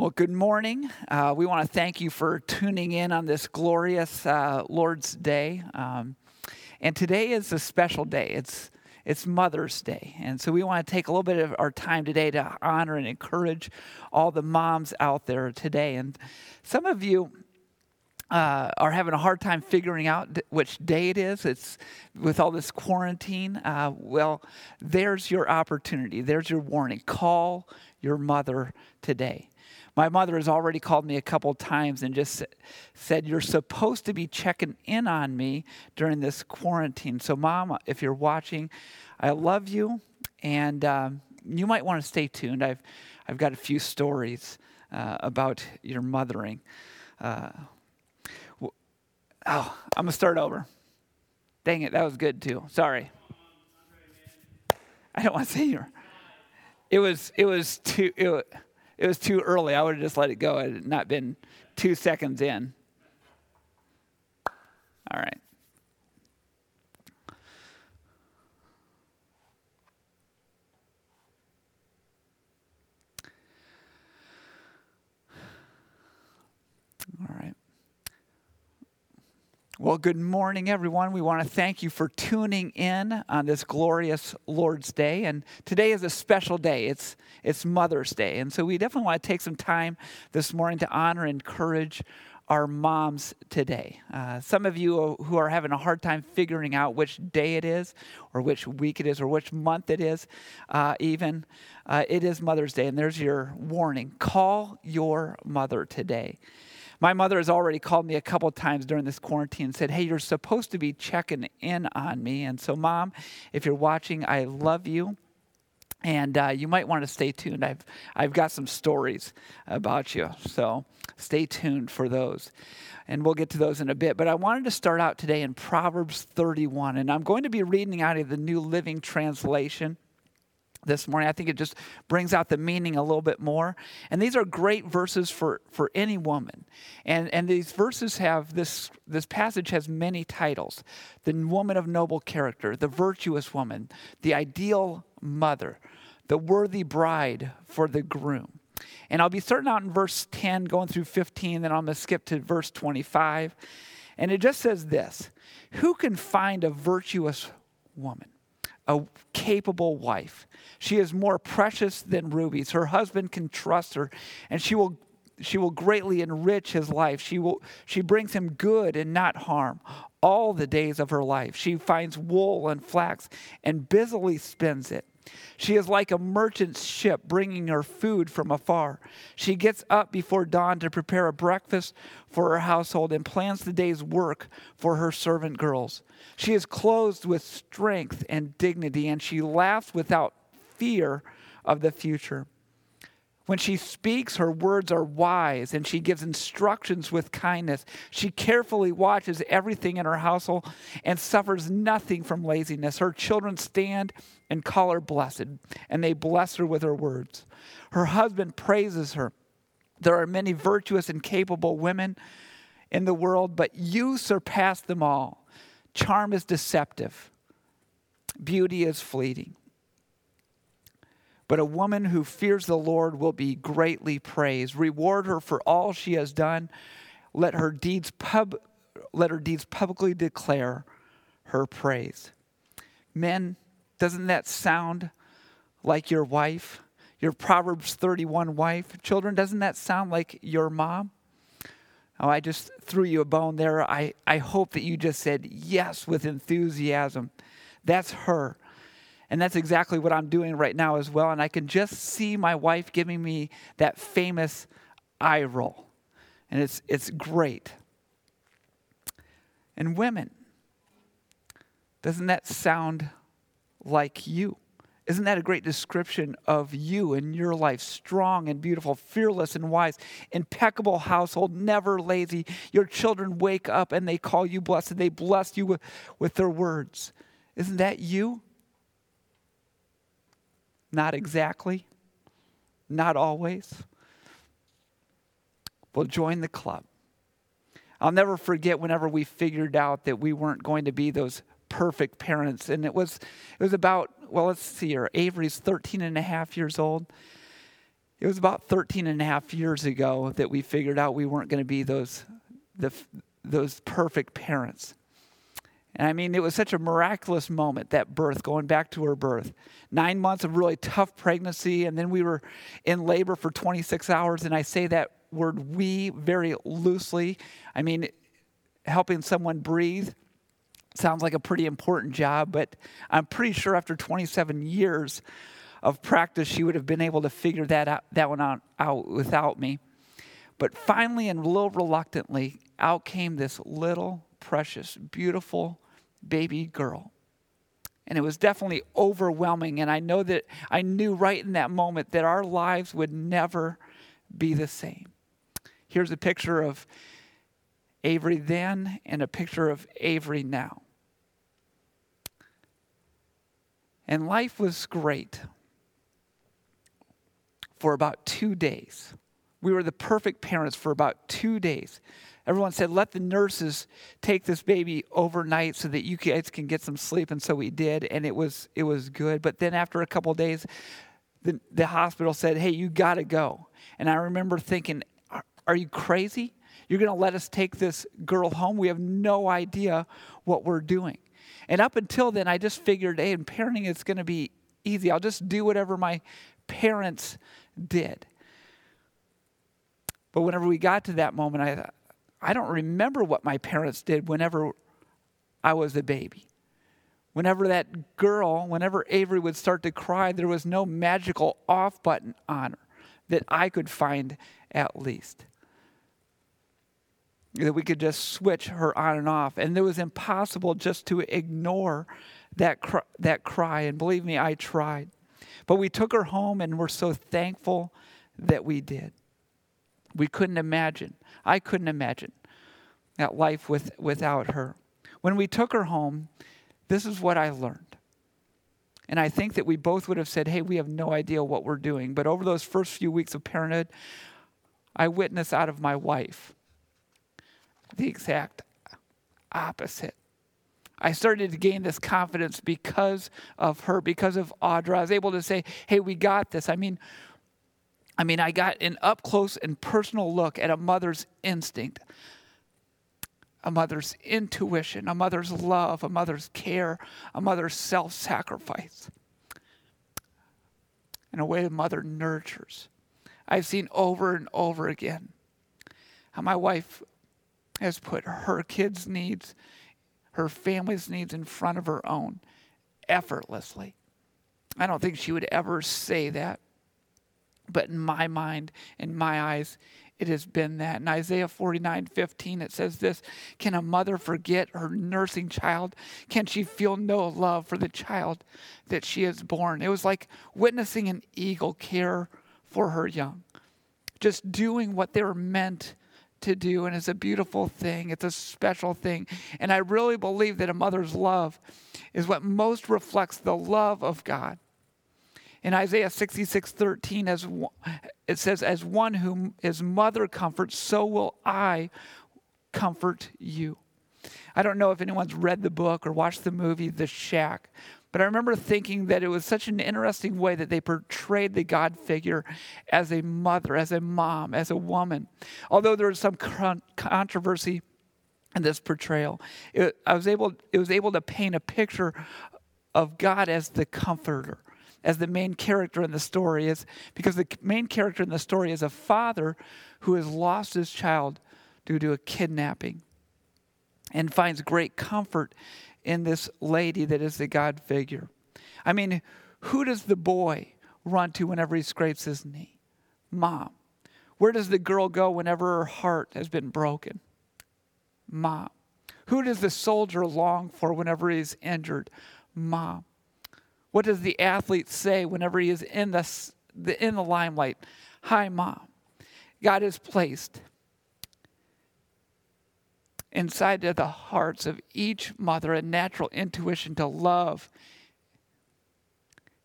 Well, good morning. Uh, we want to thank you for tuning in on this glorious uh, Lord's Day. Um, and today is a special day. It's it's Mother's Day. And so we want to take a little bit of our time today to honor and encourage all the moms out there today. And some of you uh, are having a hard time figuring out which day it is. It's with all this quarantine. Uh, well, there's your opportunity. There's your warning. Call your mother today. My mother has already called me a couple times and just said, You're supposed to be checking in on me during this quarantine. So, Mom, if you're watching, I love you, and um, you might want to stay tuned. I've, I've got a few stories uh, about your mothering. Uh, oh, I'm going to start over. Dang it, that was good too. Sorry. I don't want to say your. It was, it was too. It, it was too early. I would have just let it go. It had not been two seconds in. All right. Well, good morning, everyone. We want to thank you for tuning in on this glorious Lord's Day. And today is a special day. It's, it's Mother's Day. And so we definitely want to take some time this morning to honor and encourage our moms today. Uh, some of you who are having a hard time figuring out which day it is, or which week it is, or which month it is, uh, even, uh, it is Mother's Day. And there's your warning call your mother today. My mother has already called me a couple times during this quarantine and said, Hey, you're supposed to be checking in on me. And so, Mom, if you're watching, I love you. And uh, you might want to stay tuned. I've, I've got some stories about you. So stay tuned for those. And we'll get to those in a bit. But I wanted to start out today in Proverbs 31. And I'm going to be reading out of the New Living Translation this morning. I think it just brings out the meaning a little bit more. And these are great verses for, for any woman. And, and these verses have this, this passage has many titles the woman of noble character, the virtuous woman, the ideal mother, the worthy bride for the groom. And I'll be starting out in verse 10, going through 15, then I'm going to skip to verse 25. And it just says this Who can find a virtuous woman? A capable wife. She is more precious than rubies. Her husband can trust her, and she will she will greatly enrich his life. She will she brings him good and not harm all the days of her life. She finds wool and flax and busily spins it. She is like a merchant's ship bringing her food from afar. She gets up before dawn to prepare a breakfast for her household and plans the day's work for her servant girls. She is clothed with strength and dignity, and she laughs without fear of the future. When she speaks, her words are wise and she gives instructions with kindness. She carefully watches everything in her household and suffers nothing from laziness. Her children stand and call her blessed, and they bless her with her words. Her husband praises her. There are many virtuous and capable women in the world, but you surpass them all. Charm is deceptive, beauty is fleeting. But a woman who fears the Lord will be greatly praised. Reward her for all she has done. Let her deeds, pub, let her deeds publicly declare her praise. Men, doesn't that sound like your wife? Your Proverbs 31 wife? Children, doesn't that sound like your mom? Oh, I just threw you a bone there. I, I hope that you just said yes with enthusiasm. That's her. And that's exactly what I'm doing right now as well. And I can just see my wife giving me that famous eye roll. And it's, it's great. And women, doesn't that sound like you? Isn't that a great description of you and your life? Strong and beautiful, fearless and wise, impeccable household, never lazy. Your children wake up and they call you blessed. They bless you with, with their words. Isn't that you? Not exactly, not always. Well, join the club. I'll never forget whenever we figured out that we weren't going to be those perfect parents. And it was, it was about, well, let's see here. Avery's 13 and a half years old. It was about 13 and a half years ago that we figured out we weren't going to be those, the, those perfect parents. And I mean, it was such a miraculous moment, that birth, going back to her birth. Nine months of really tough pregnancy, and then we were in labor for 26 hours. And I say that word we very loosely. I mean, helping someone breathe sounds like a pretty important job, but I'm pretty sure after 27 years of practice, she would have been able to figure that, out, that one out, out without me. But finally, and a little reluctantly, out came this little, precious, beautiful baby girl. And it was definitely overwhelming. And I know that I knew right in that moment that our lives would never be the same. Here's a picture of Avery then and a picture of Avery now. And life was great for about two days. We were the perfect parents for about two days. Everyone said, let the nurses take this baby overnight so that you guys can get some sleep. And so we did, and it was, it was good. But then after a couple days, the, the hospital said, hey, you got to go. And I remember thinking, are, are you crazy? You're going to let us take this girl home? We have no idea what we're doing. And up until then, I just figured, hey, in parenting, it's going to be easy. I'll just do whatever my parents did. But whenever we got to that moment, I thought, I don't remember what my parents did whenever I was a baby. Whenever that girl, whenever Avery would start to cry, there was no magical off button on her that I could find at least. That we could just switch her on and off. And it was impossible just to ignore that, cry, that cry. And believe me, I tried. But we took her home and we're so thankful that we did. We couldn't imagine. I couldn't imagine that life with, without her. When we took her home, this is what I learned. And I think that we both would have said, hey, we have no idea what we're doing. But over those first few weeks of parenthood, I witnessed out of my wife the exact opposite. I started to gain this confidence because of her, because of Audra. I was able to say, hey, we got this. I mean, I mean, I got an up close and personal look at a mother's instinct, a mother's intuition, a mother's love, a mother's care, a mother's self sacrifice, in a way a mother nurtures. I've seen over and over again how my wife has put her kids' needs, her family's needs in front of her own effortlessly. I don't think she would ever say that. But in my mind, in my eyes, it has been that. In Isaiah 49 15, it says this Can a mother forget her nursing child? Can she feel no love for the child that she has born? It was like witnessing an eagle care for her young, just doing what they were meant to do. And it's a beautiful thing, it's a special thing. And I really believe that a mother's love is what most reflects the love of God. In Isaiah 66 13, as it says, As one whom his mother comforts, so will I comfort you. I don't know if anyone's read the book or watched the movie The Shack, but I remember thinking that it was such an interesting way that they portrayed the God figure as a mother, as a mom, as a woman. Although there was some controversy in this portrayal, it, I was able, it was able to paint a picture of God as the comforter as the main character in the story is because the main character in the story is a father who has lost his child due to a kidnapping and finds great comfort in this lady that is the God figure. I mean, who does the boy run to whenever he scrapes his knee? Mom. Where does the girl go whenever her heart has been broken? Mom. Who does the soldier long for whenever he's injured? Mom. What does the athlete say whenever he is in the, the, in the limelight? Hi, mom. God has placed inside of the hearts of each mother a natural intuition to love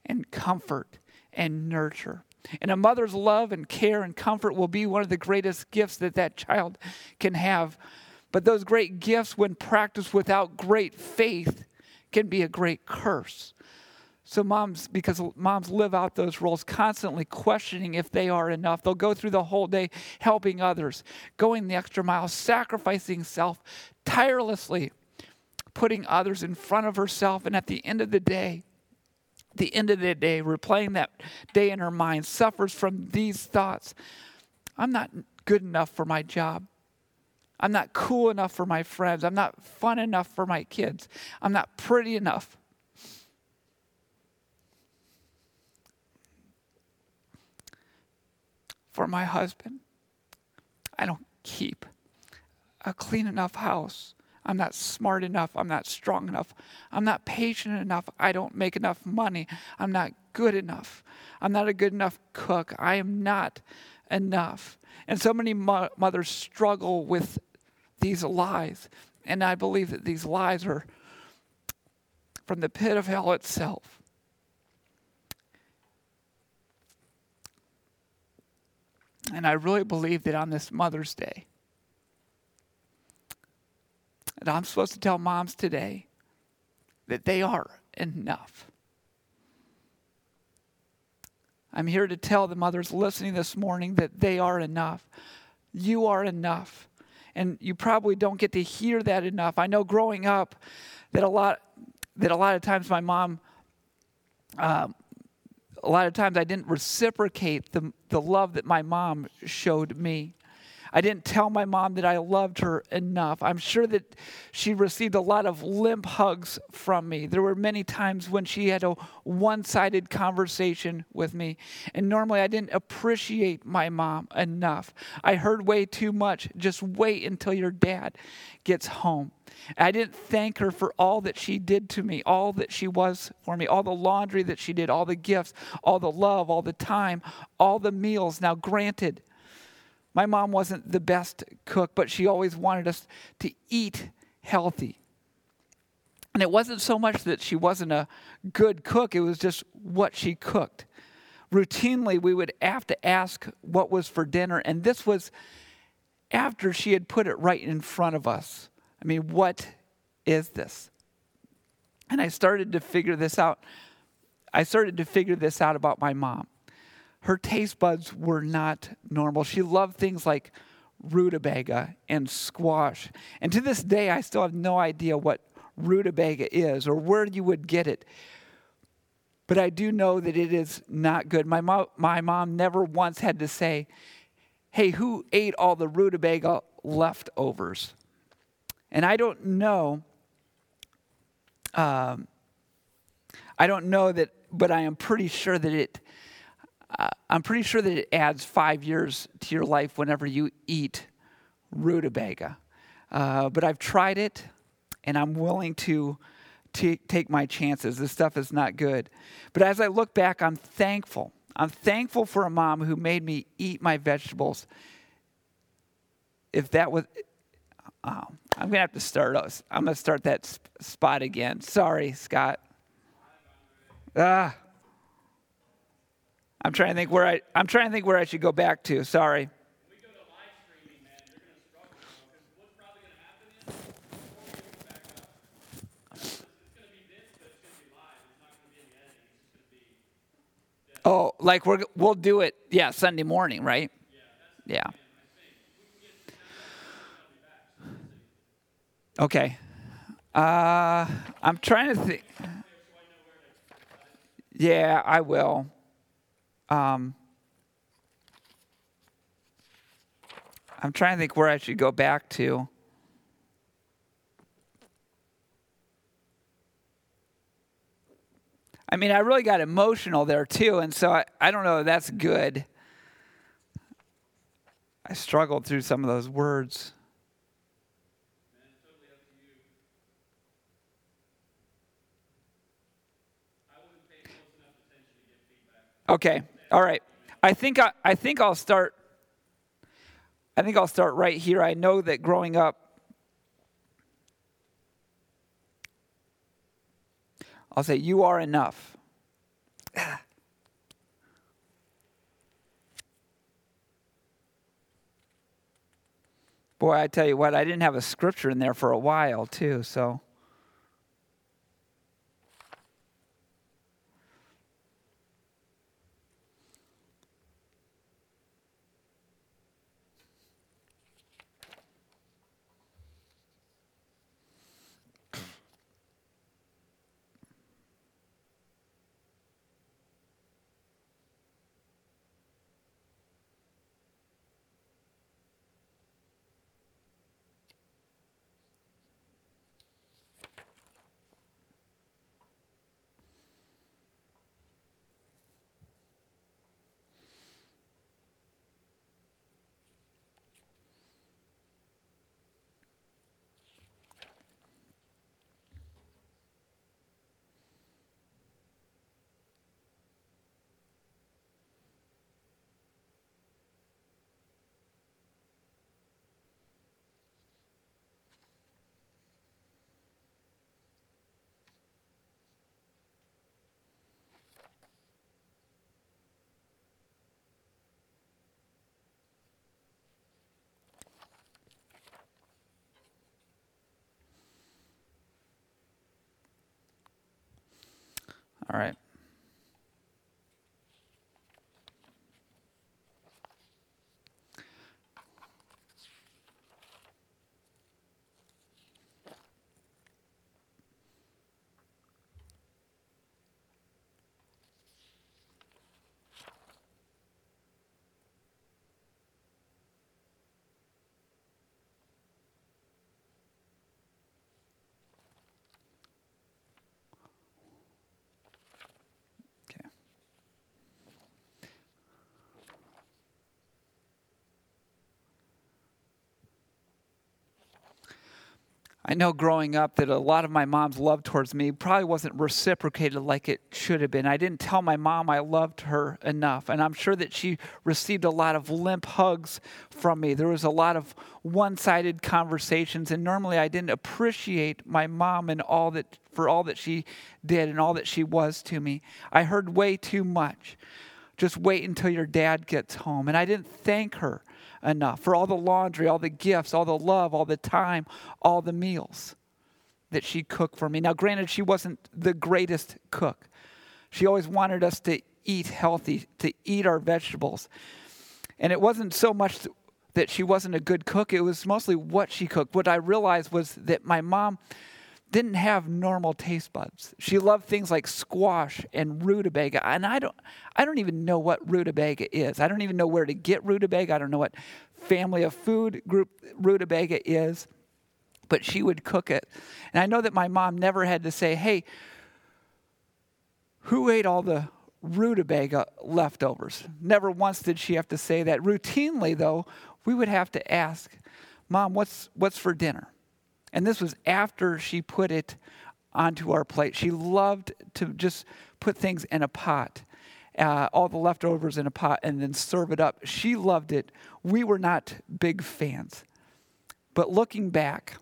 and comfort and nurture. And a mother's love and care and comfort will be one of the greatest gifts that that child can have. But those great gifts, when practiced without great faith, can be a great curse. So, moms, because moms live out those roles, constantly questioning if they are enough. They'll go through the whole day helping others, going the extra mile, sacrificing self tirelessly, putting others in front of herself. And at the end of the day, the end of the day, replaying that day in her mind, suffers from these thoughts I'm not good enough for my job. I'm not cool enough for my friends. I'm not fun enough for my kids. I'm not pretty enough. For my husband, I don't keep a clean enough house. I'm not smart enough. I'm not strong enough. I'm not patient enough. I don't make enough money. I'm not good enough. I'm not a good enough cook. I am not enough. And so many mo- mothers struggle with these lies. And I believe that these lies are from the pit of hell itself. And I really believe that on this Mother's Day, that I'm supposed to tell moms today that they are enough. I'm here to tell the mothers listening this morning that they are enough. You are enough. And you probably don't get to hear that enough. I know growing up that a lot that a lot of times my mom um, a lot of times I didn't reciprocate the, the love that my mom showed me. I didn't tell my mom that I loved her enough. I'm sure that she received a lot of limp hugs from me. There were many times when she had a one sided conversation with me, and normally I didn't appreciate my mom enough. I heard way too much. Just wait until your dad gets home. I didn't thank her for all that she did to me, all that she was for me, all the laundry that she did, all the gifts, all the love, all the time, all the meals. Now, granted, my mom wasn't the best cook, but she always wanted us to eat healthy. And it wasn't so much that she wasn't a good cook, it was just what she cooked. Routinely, we would have to ask what was for dinner, and this was after she had put it right in front of us. I mean, what is this? And I started to figure this out. I started to figure this out about my mom her taste buds were not normal. She loved things like rutabaga and squash. And to this day, I still have no idea what rutabaga is or where you would get it. But I do know that it is not good. My mom, my mom never once had to say, Hey, who ate all the rutabaga leftovers? And I don't know. Um, I don't know that, but I am pretty sure that it I'm pretty sure that it adds five years to your life whenever you eat rutabaga. Uh, but I've tried it, and I'm willing to t- take my chances. This stuff is not good. But as I look back, I'm thankful. I'm thankful for a mom who made me eat my vegetables. If that was, oh, I'm gonna have to start. I'm gonna start that sp- spot again. Sorry, Scott. Ah. I'm trying to think where I I'm trying to think where I should go back to. Sorry. Oh, like we're we'll do it, yeah, Sunday morning, right? Yeah. Okay. Uh, I'm trying to think. Yeah, I will. Um, I'm trying to think where I should go back to. I mean, I really got emotional there too, and so I, I don't know if that's good. I struggled through some of those words. Okay. All right. I think I, I think I'll start I think I'll start right here. I know that growing up I'll say you are enough. Boy, I tell you what, I didn't have a scripture in there for a while, too, so. All right. I know growing up that a lot of my mom's love towards me probably wasn't reciprocated like it should have been. I didn't tell my mom I loved her enough. And I'm sure that she received a lot of limp hugs from me. There was a lot of one sided conversations. And normally I didn't appreciate my mom and all that for all that she did and all that she was to me. I heard way too much. Just wait until your dad gets home. And I didn't thank her enough for all the laundry, all the gifts, all the love, all the time, all the meals that she cooked for me. Now, granted, she wasn't the greatest cook. She always wanted us to eat healthy, to eat our vegetables. And it wasn't so much that she wasn't a good cook, it was mostly what she cooked. What I realized was that my mom didn't have normal taste buds. She loved things like squash and rutabaga, and I don't I don't even know what rutabaga is. I don't even know where to get rutabaga. I don't know what family of food group rutabaga is, but she would cook it. And I know that my mom never had to say, "Hey, who ate all the rutabaga leftovers?" Never once did she have to say that. Routinely though, we would have to ask, "Mom, what's what's for dinner?" And this was after she put it onto our plate. She loved to just put things in a pot, uh, all the leftovers in a pot, and then serve it up. She loved it. We were not big fans. But looking back,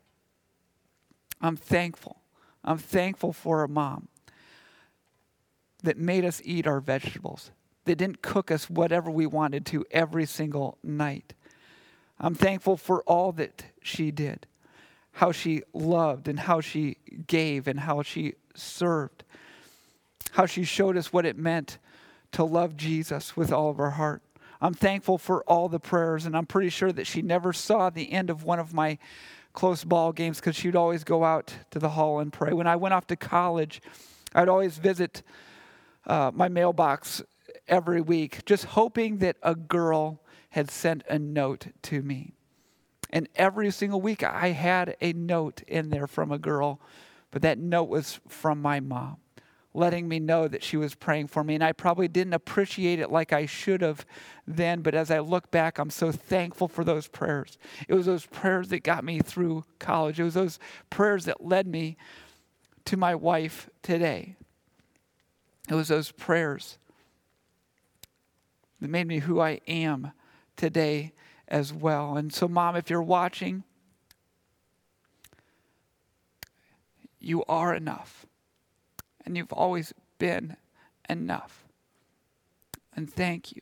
I'm thankful. I'm thankful for a mom that made us eat our vegetables, that didn't cook us whatever we wanted to every single night. I'm thankful for all that she did how she loved and how she gave and how she served, how she showed us what it meant to love Jesus with all of our heart. I'm thankful for all the prayers, and I'm pretty sure that she never saw the end of one of my close ball games because she'd always go out to the hall and pray. When I went off to college, I'd always visit uh, my mailbox every week, just hoping that a girl had sent a note to me. And every single week, I had a note in there from a girl, but that note was from my mom, letting me know that she was praying for me. And I probably didn't appreciate it like I should have then, but as I look back, I'm so thankful for those prayers. It was those prayers that got me through college, it was those prayers that led me to my wife today. It was those prayers that made me who I am today as well. And so, mom, if you're watching, you are enough. And you've always been enough. And thank you.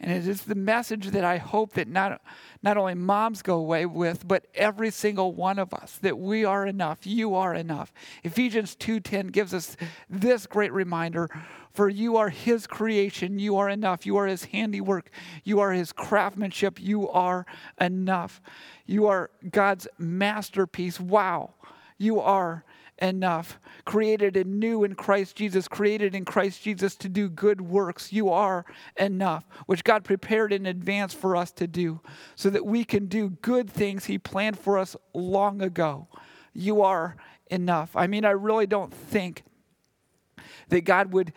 And it is the message that I hope that not, not only moms go away with, but every single one of us, that we are enough. You are enough. Ephesians 2.10 gives us this great reminder, for you are his creation. You are enough. You are his handiwork. You are his craftsmanship. You are enough. You are God's masterpiece. Wow. You are enough. Created anew in Christ Jesus, created in Christ Jesus to do good works. You are enough, which God prepared in advance for us to do so that we can do good things He planned for us long ago. You are enough. I mean, I really don't think that God would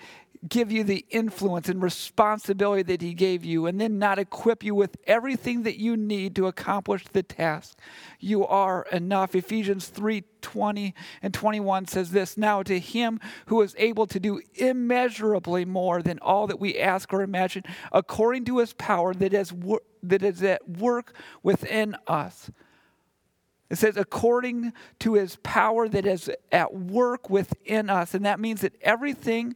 give you the influence and responsibility that he gave you and then not equip you with everything that you need to accomplish the task you are enough ephesians 3 20 and 21 says this now to him who is able to do immeasurably more than all that we ask or imagine according to his power that is, wor- that is at work within us it says, according to his power that is at work within us. And that means that everything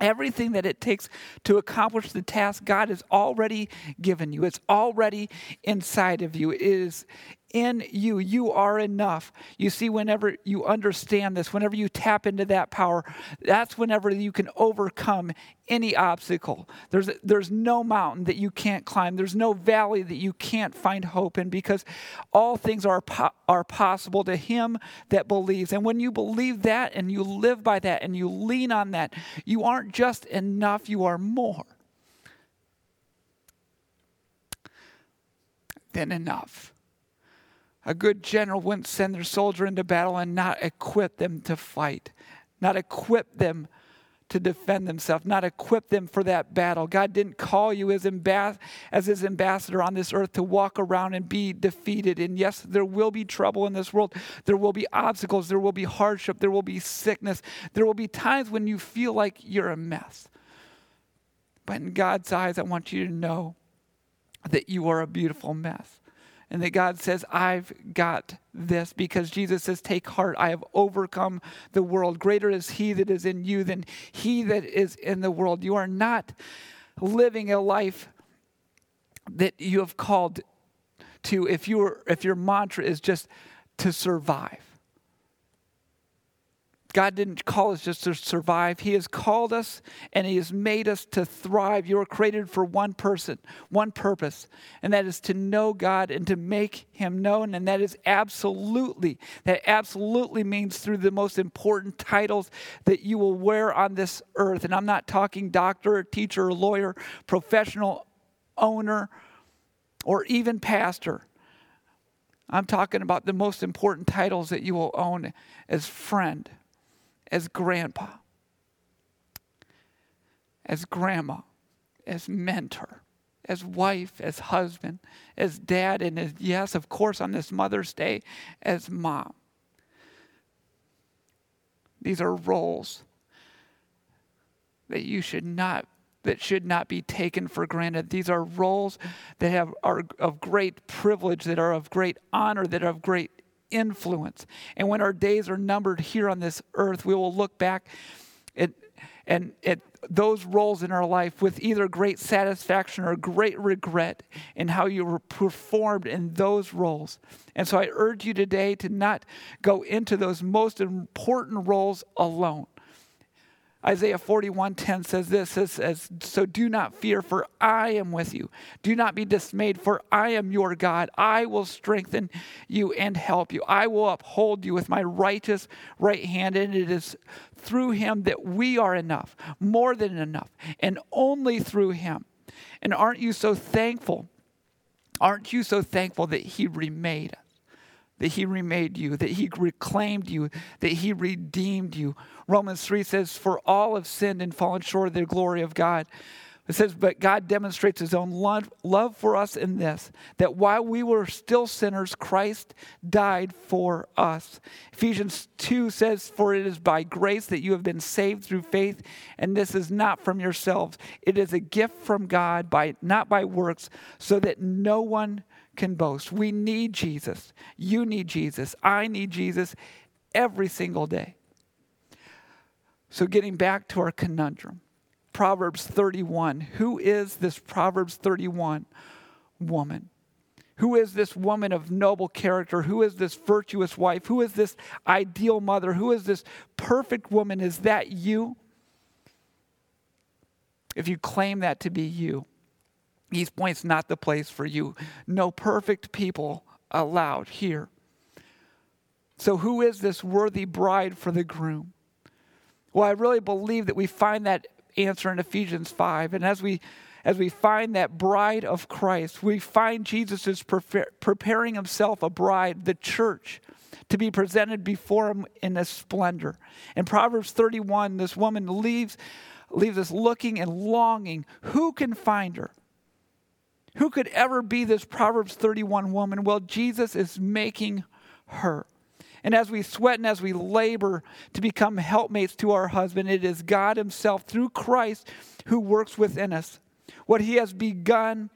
Everything that it takes to accomplish the task God has already given you. It's already inside of you. It is in you. You are enough. You see, whenever you understand this, whenever you tap into that power, that's whenever you can overcome any obstacle. There's, there's no mountain that you can't climb, there's no valley that you can't find hope in because all things are, po- are possible to him that believes. And when you believe that and you live by that and you lean on that, you aren't just enough, you are more than enough. A good general wouldn't send their soldier into battle and not equip them to fight, not equip them to defend themselves, not equip them for that battle. God didn't call you as, ambas- as his ambassador on this earth to walk around and be defeated. And yes, there will be trouble in this world. There will be obstacles. There will be hardship. There will be sickness. There will be times when you feel like you're a mess. But in God's eyes, I want you to know that you are a beautiful mess and that God says, I've got this because Jesus says, Take heart, I have overcome the world. Greater is He that is in you than He that is in the world. You are not living a life that you have called to if, you if your mantra is just to survive. God didn't call us just to survive. He has called us and He has made us to thrive. You are created for one person, one purpose, and that is to know God and to make Him known. And that is absolutely, that absolutely means through the most important titles that you will wear on this earth. And I'm not talking doctor, teacher, lawyer, professional, owner, or even pastor. I'm talking about the most important titles that you will own as friend as grandpa, as grandma, as mentor, as wife, as husband, as dad, and as, yes, of course, on this Mother's Day, as mom. These are roles that you should not that should not be taken for granted. These are roles that have are of great privilege, that are of great honor, that are of great influence. And when our days are numbered here on this earth, we will look back at, and at those roles in our life with either great satisfaction or great regret in how you performed in those roles. And so I urge you today to not go into those most important roles alone. Isaiah 41:10 says this says, so do not fear for I am with you. Do not be dismayed for I am your God. I will strengthen you and help you. I will uphold you with my righteous right hand and it is through him that we are enough, more than enough, and only through him. And aren't you so thankful? Aren't you so thankful that he remade us? That he remade you, that he reclaimed you, that he redeemed you. Romans 3 says, For all have sinned and fallen short of the glory of God. It says, But God demonstrates his own love, for us in this, that while we were still sinners, Christ died for us. Ephesians 2 says, For it is by grace that you have been saved through faith, and this is not from yourselves. It is a gift from God, by, not by works, so that no one can boast. We need Jesus. You need Jesus. I need Jesus every single day. So, getting back to our conundrum, Proverbs 31. Who is this Proverbs 31 woman? Who is this woman of noble character? Who is this virtuous wife? Who is this ideal mother? Who is this perfect woman? Is that you? If you claim that to be you, East Point's not the place for you. No perfect people allowed here. So, who is this worthy bride for the groom? Well, I really believe that we find that answer in Ephesians 5. And as we as we find that bride of Christ, we find Jesus is preparing himself a bride, the church, to be presented before him in a splendor. In Proverbs 31, this woman leaves, leaves us looking and longing. Who can find her? Who could ever be this Proverbs 31 woman? Well, Jesus is making her. And as we sweat and as we labor to become helpmates to our husband, it is God Himself through Christ who works within us. What He has begun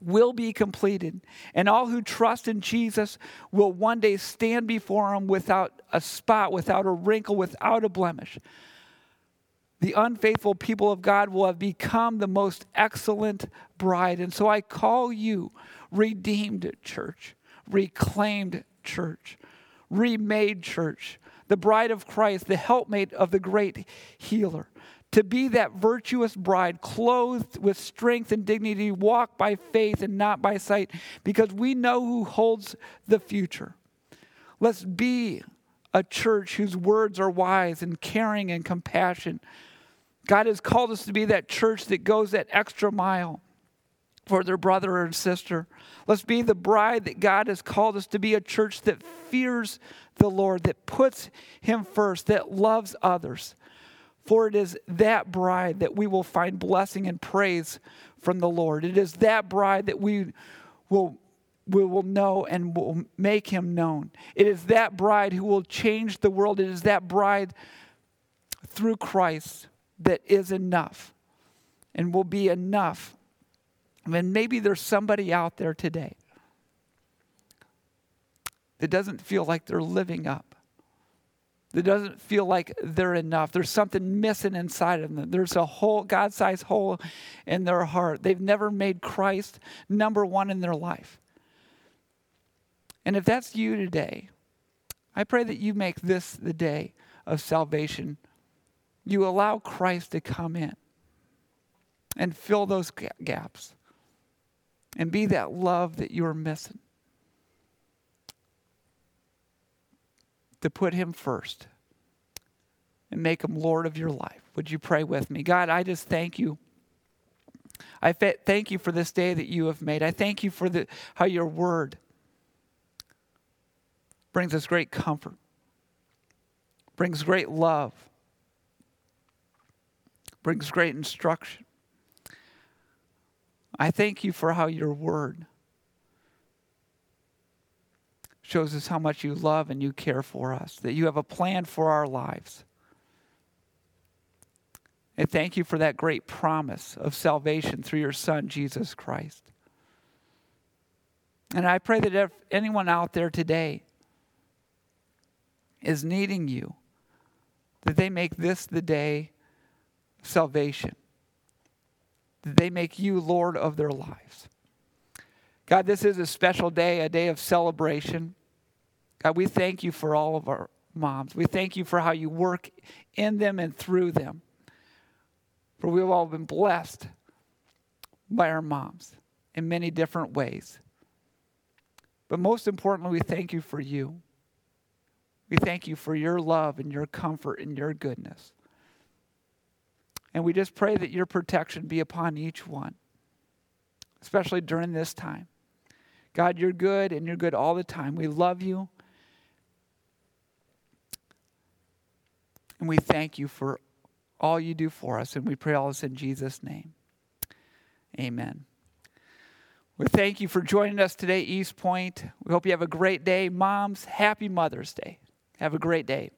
will be completed. And all who trust in Jesus will one day stand before Him without a spot, without a wrinkle, without a blemish the unfaithful people of God will have become the most excellent bride. And so I call you, redeemed church, reclaimed church, remade church, the bride of Christ, the helpmate of the great healer. To be that virtuous bride, clothed with strength and dignity, walk by faith and not by sight, because we know who holds the future. Let's be a church whose words are wise and caring and compassion. God has called us to be that church that goes that extra mile for their brother or sister. Let's be the bride that God has called us to be a church that fears the Lord, that puts Him first, that loves others. For it is that bride that we will find blessing and praise from the Lord. It is that bride that we will, we will know and will make Him known. It is that bride who will change the world. It is that bride through Christ that is enough and will be enough. And maybe there's somebody out there today that doesn't feel like they're living up, that doesn't feel like they're enough. There's something missing inside of them. There's a whole God sized hole in their heart. They've never made Christ number one in their life. And if that's you today, I pray that you make this the day of salvation. You allow Christ to come in and fill those gaps and be that love that you're missing. to put him first and make him Lord of your life. Would you pray with me? God, I just thank you. I thank you for this day that you have made. I thank you for the, how your word brings us great comfort, brings great love, brings great instruction. I thank you for how your word shows us how much you love and you care for us, that you have a plan for our lives. And thank you for that great promise of salvation through your Son, Jesus Christ. And I pray that if anyone out there today is needing you, that they make this the day salvation, they make you Lord of their lives. God, this is a special day, a day of celebration. God, we thank you for all of our moms. We thank you for how you work in them and through them. For we've all been blessed by our moms in many different ways. But most importantly, we thank you for you. We thank you for your love and your comfort and your goodness. And we just pray that your protection be upon each one, especially during this time. God, you're good and you're good all the time. We love you. And we thank you for all you do for us. And we pray all this in Jesus' name. Amen. We thank you for joining us today, East Point. We hope you have a great day. Moms, happy Mother's Day. Have a great day.